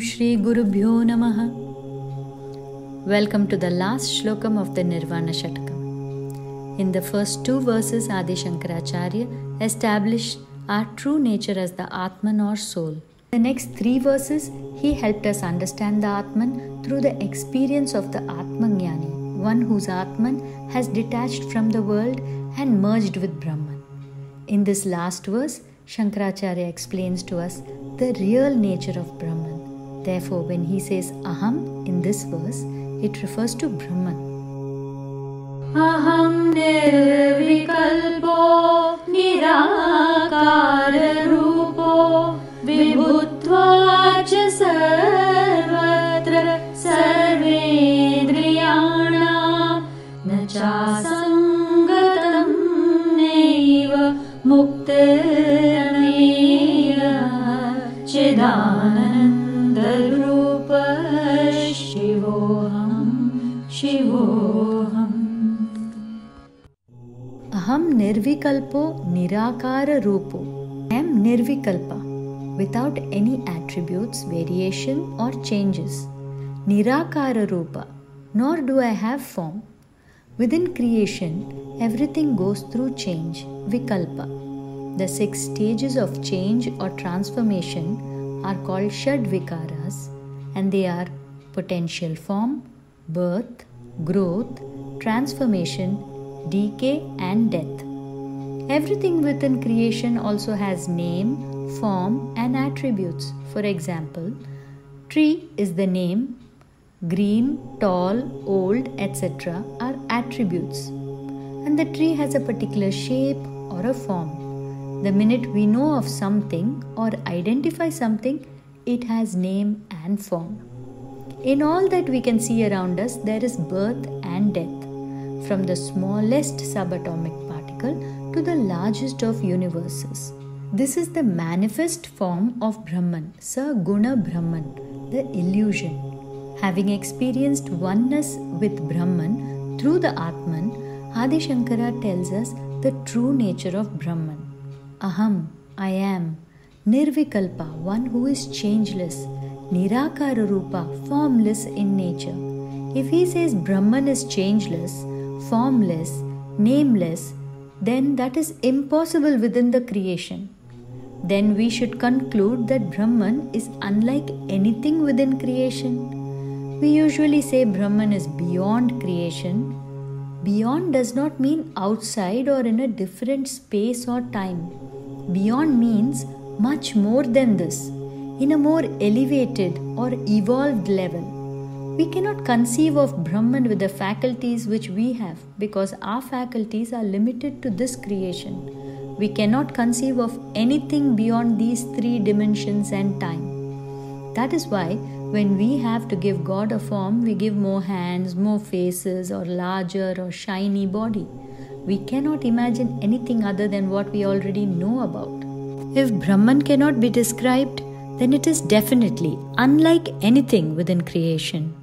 Shri Gurubhyo Namaha. Welcome to the last shlokam of the Nirvana Shatakam. In the first two verses, Adi Shankaracharya established our true nature as the Atman or soul. In the next three verses, he helped us understand the Atman through the experience of the Atmanjnani, one whose Atman has detached from the world and merged with Brahman. In this last verse, Shankaracharya explains to us the real nature of Brahman. Therefore, when he says Aham in this verse, it refers to Brahman. अहं निर्विकल्पो निराकाररूपो विभुत्वा च सर्वत्र सर्वेन्द्रियाणां न चासङ्गतं नैव मुक्तिर्मेय Nirvikalpo Nirakara Rupo. I am Nirvikalpa, without any attributes, variation, or changes. Nirakara Rupa, nor do I have form. Within creation, everything goes through change, Vikalpa. The six stages of change or transformation are called Shad Vikaras, and they are potential form, birth, growth, transformation, decay, and death. Everything within creation also has name, form, and attributes. For example, tree is the name, green, tall, old, etc. are attributes. And the tree has a particular shape or a form. The minute we know of something or identify something, it has name and form. In all that we can see around us, there is birth and death, from the smallest subatomic particle to the largest of universes. This is the manifest form of Brahman, Saguna Brahman, the illusion. Having experienced oneness with Brahman through the Atman, Adi Shankara tells us the true nature of Brahman. Aham, I am, Nirvikalpa, one who is changeless, Nirakara Rupa, formless in nature. If he says Brahman is changeless, formless, nameless, then that is impossible within the creation. Then we should conclude that Brahman is unlike anything within creation. We usually say Brahman is beyond creation. Beyond does not mean outside or in a different space or time. Beyond means much more than this, in a more elevated or evolved level. We cannot conceive of Brahman with the faculties which we have because our faculties are limited to this creation. We cannot conceive of anything beyond these three dimensions and time. That is why, when we have to give God a form, we give more hands, more faces, or larger or shiny body. We cannot imagine anything other than what we already know about. If Brahman cannot be described, then it is definitely unlike anything within creation.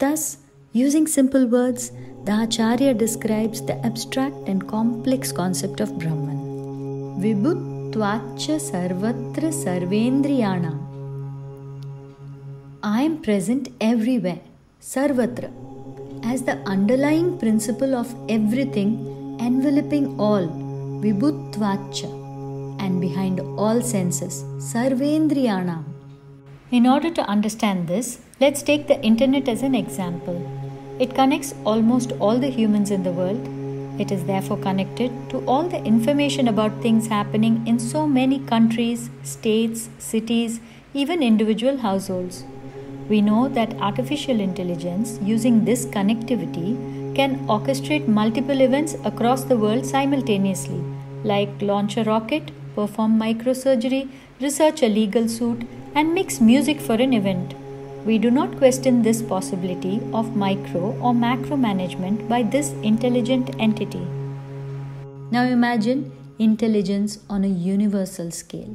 Thus, using simple words, the Acharya describes the abstract and complex concept of Brahman. Vibhutvacha sarvatra sarvendriyanam. I am present everywhere, sarvatra, as the underlying principle of everything enveloping all, vibhutvacha, and behind all senses, sarvendriyanam. In order to understand this, let's take the internet as an example. It connects almost all the humans in the world. It is therefore connected to all the information about things happening in so many countries, states, cities, even individual households. We know that artificial intelligence, using this connectivity, can orchestrate multiple events across the world simultaneously, like launch a rocket, perform microsurgery, research a legal suit, and mix music for an event. We do not question this possibility of micro or macro management by this intelligent entity. Now imagine intelligence on a universal scale.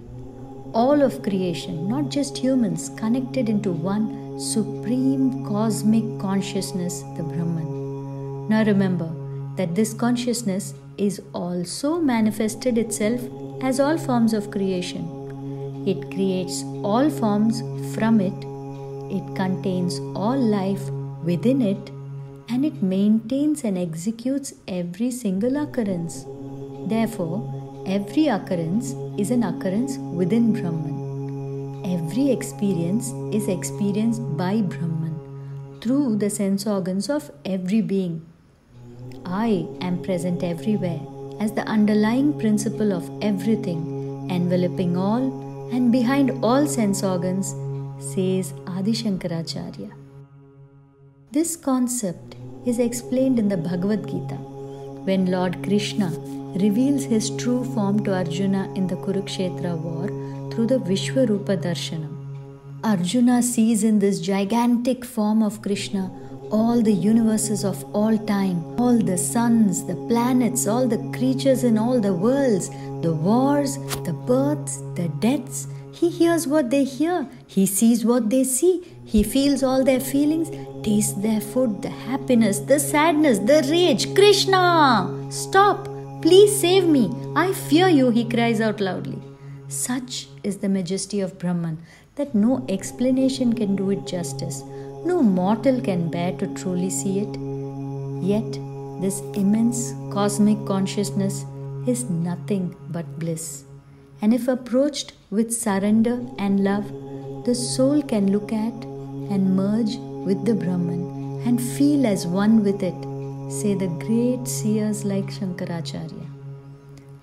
All of creation, not just humans, connected into one supreme cosmic consciousness, the Brahman. Now remember that this consciousness is also manifested itself as all forms of creation. It creates all forms from it it contains all life within it and it maintains and executes every single occurrence. Therefore, every occurrence is an occurrence within Brahman. Every experience is experienced by Brahman through the sense organs of every being. I am present everywhere as the underlying principle of everything, enveloping all and behind all sense organs, says Adi Shankaracharya. This concept is explained in the Bhagavad Gita when Lord Krishna reveals his true form to Arjuna in the Kurukshetra war through the Vishwarupa Darshanam. Arjuna sees in this gigantic form of Krishna all the universes of all time, all the suns, the planets, all the creatures in all the worlds, the wars, the births, the deaths. He hears what they hear, he sees what they see, he feels all their feelings, tastes their food, the happiness, the sadness, the rage. Krishna! Stop! Please save me! I fear you, he cries out loudly. Such is the majesty of Brahman that no explanation can do it justice. No mortal can bear to truly see it. Yet, this immense cosmic consciousness is nothing but bliss. And if approached with surrender and love, the soul can look at and merge with the Brahman and feel as one with it, say the great seers like Shankaracharya.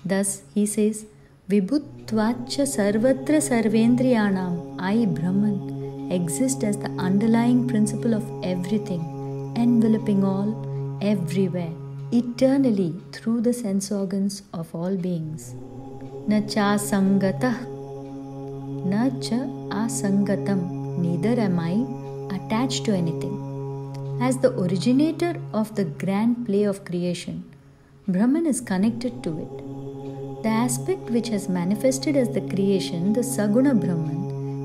Thus, he says, Vibhutvacha sarvatra sarvendriyanam, I Brahman exist as the underlying principle of everything, enveloping all, everywhere, eternally through the sense organs of all beings. Na cha sangatah, asangatam, neither am I attached to anything. As the originator of the grand play of creation, Brahman is connected to it. The aspect which has manifested as the creation, the Saguna Brahman,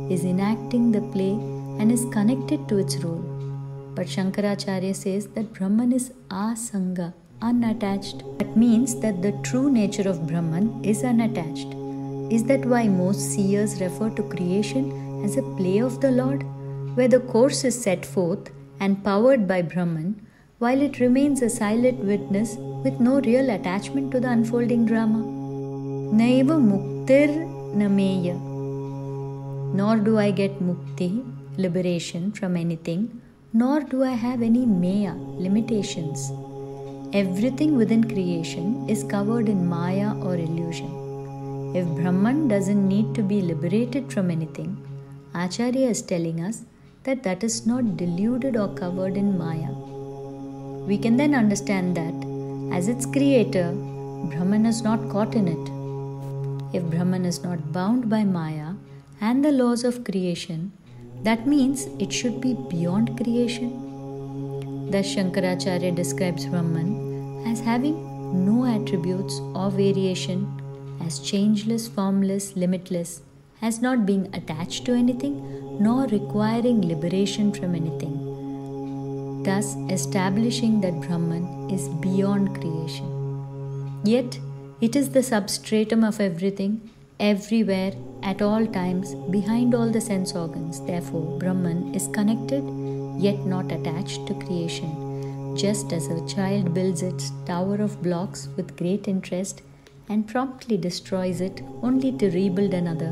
is enacting the play and is connected to its role. But Shankaracharya says that Brahman is asanga, unattached. That means that the true nature of Brahman is unattached. Is that why most seers refer to creation as a play of the Lord, where the course is set forth and powered by Brahman, while it remains a silent witness with no real attachment to the unfolding drama? Naiva muktir nameya nor do I get mukti, liberation from anything, nor do I have any maya, limitations. Everything within creation is covered in maya or illusion. If Brahman doesn't need to be liberated from anything, Acharya is telling us that that is not deluded or covered in maya. We can then understand that, as its creator, Brahman is not caught in it. If Brahman is not bound by maya, and the laws of creation, that means it should be beyond creation. Thus, Shankaracharya describes Brahman as having no attributes or variation, as changeless, formless, limitless, as not being attached to anything, nor requiring liberation from anything, thus establishing that Brahman is beyond creation. Yet, it is the substratum of everything everywhere, at all times, behind all the sense organs. Therefore, Brahman is connected yet not attached to creation, just as a child builds its tower of blocks with great interest and promptly destroys it only to rebuild another.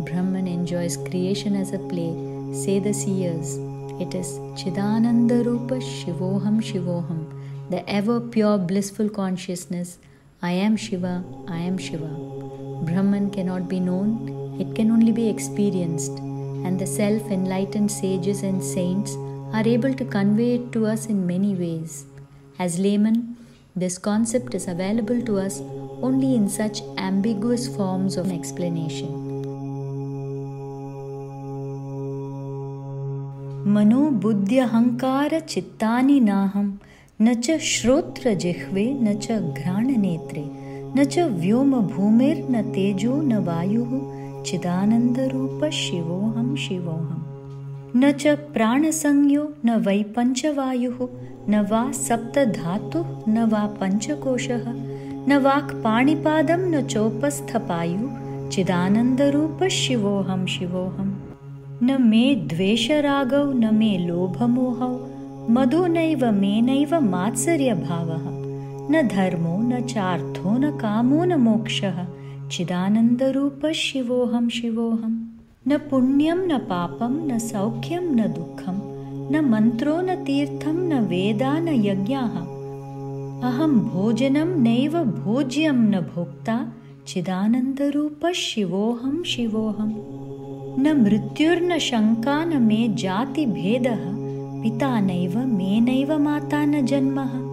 Brahman enjoys creation as a play, say the seers. It is Chidananda Rupa Shivoham Shivoham, the ever pure blissful consciousness. I am Shiva, I am Shiva. Brahman cannot be known, it can only be experienced, and the self enlightened sages and saints are able to convey it to us in many ways. As laymen, this concept is available to us only in such ambiguous forms of explanation. मनो बुद्ध्यहङ्कार चित्तानि नाहं न च श्रोत्रजिह्वे न च घ्राणनेत्रे न च व्योम भूमिर्न तेजो न वायुः चिदानन्दरूप शिवोऽहं न च प्राणसंज्ञो न वै पञ्चवायुः न वा सप्तधातुः न वा पञ्चकोशः न वाक्पाणिपादं न चोपस्थपायु चिदानन्दरूप शिवोऽहं न मे द्वेषरागौ न मे लोभमोहौ मधु नैव मेनैव मात्सर्यभावः न धर्मो न चार्थो न कामो न मोक्षः। चिदानन्दरूपः शिवोऽहं न पुण्यं न पापं न सौख्यं न दुःखं। न मन्त्रो न तीर्थं न वेदा न यज्ञाः। अहं भोजनं नैव भोज्यं न भोक्ता। चिदानन्दरूपः शिवोऽहं शिवोऽहं। न मृत्युर्न शङ्का न मे जातिभेदः। पिता नैव मे नैव माता न जन्मः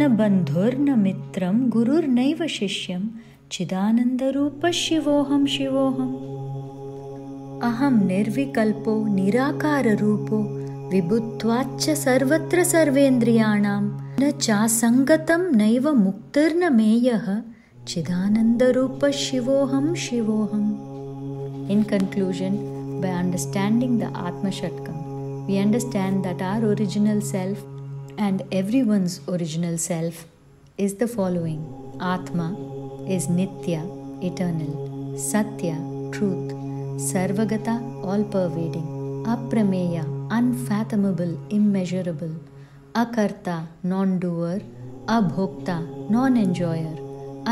न बन्धुर्न मित्रं गुरुर्नैव शिष्यं चिदानन्दरूपः शिवोऽहं शिवोऽहम् अहं निर्विकल्पो निराकाररूपो विभुत्वाच्च सर्वत्र सर्वेन्द्रियाणां न चासङ्गतं नैव मुक्तिर्न original self and everyone's original self is the following. Atma is Nitya, eternal, Satya, truth, Sarvagata, all pervading, Aprameya, unfathomable, immeasurable, Akarta, non doer, Abhokta, non enjoyer,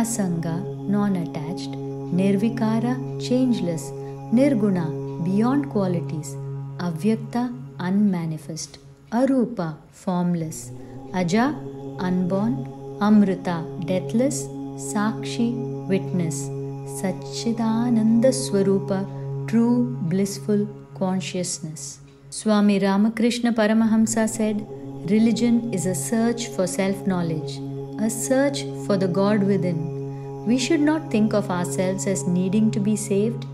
Asanga, non attached, Nirvikara, changeless, Nirguna, beyond qualities, Avyakta, unmanifest, Arupa, formless, Aja, unborn, Amrita, deathless, Sakshi, witness, Satchidananda Swarupa, true blissful consciousness. Swami Ramakrishna Paramahamsa said, Religion is a search for self knowledge, a search for the God within. We should not think of ourselves as needing to be saved.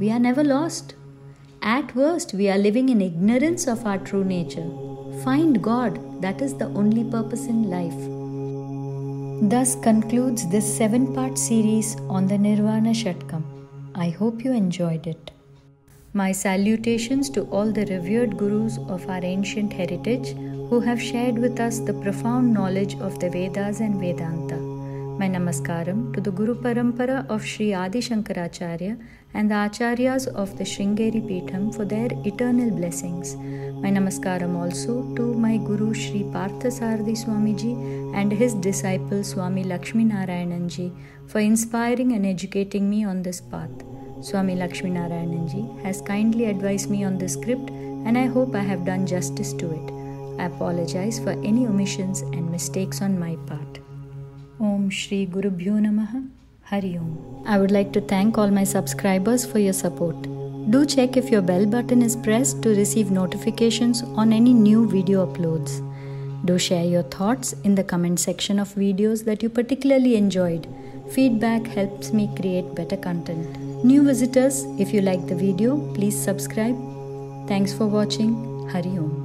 We are never lost. At worst, we are living in ignorance of our true nature. Find God, that is the only purpose in life. Thus concludes this seven part series on the Nirvana Shatkam. I hope you enjoyed it. My salutations to all the revered gurus of our ancient heritage who have shared with us the profound knowledge of the Vedas and Vedanta. My namaskaram to the Guru Parampara of Sri Adi Shankaracharya and the Acharyas of the Sringeri Peetham for their eternal blessings. My namaskaram also to my Guru Sri Parthasarathi Swamiji and his disciple Swami Lakshmi Narayananji for inspiring and educating me on this path. Swami Lakshmi Narayananji has kindly advised me on this script and I hope I have done justice to it. I apologize for any omissions and mistakes on my part. Om Shri Guru Namaha Hari Om. I would like to thank all my subscribers for your support. Do check if your bell button is pressed to receive notifications on any new video uploads. Do share your thoughts in the comment section of videos that you particularly enjoyed. Feedback helps me create better content. New visitors, if you like the video, please subscribe. Thanks for watching. Hari Om.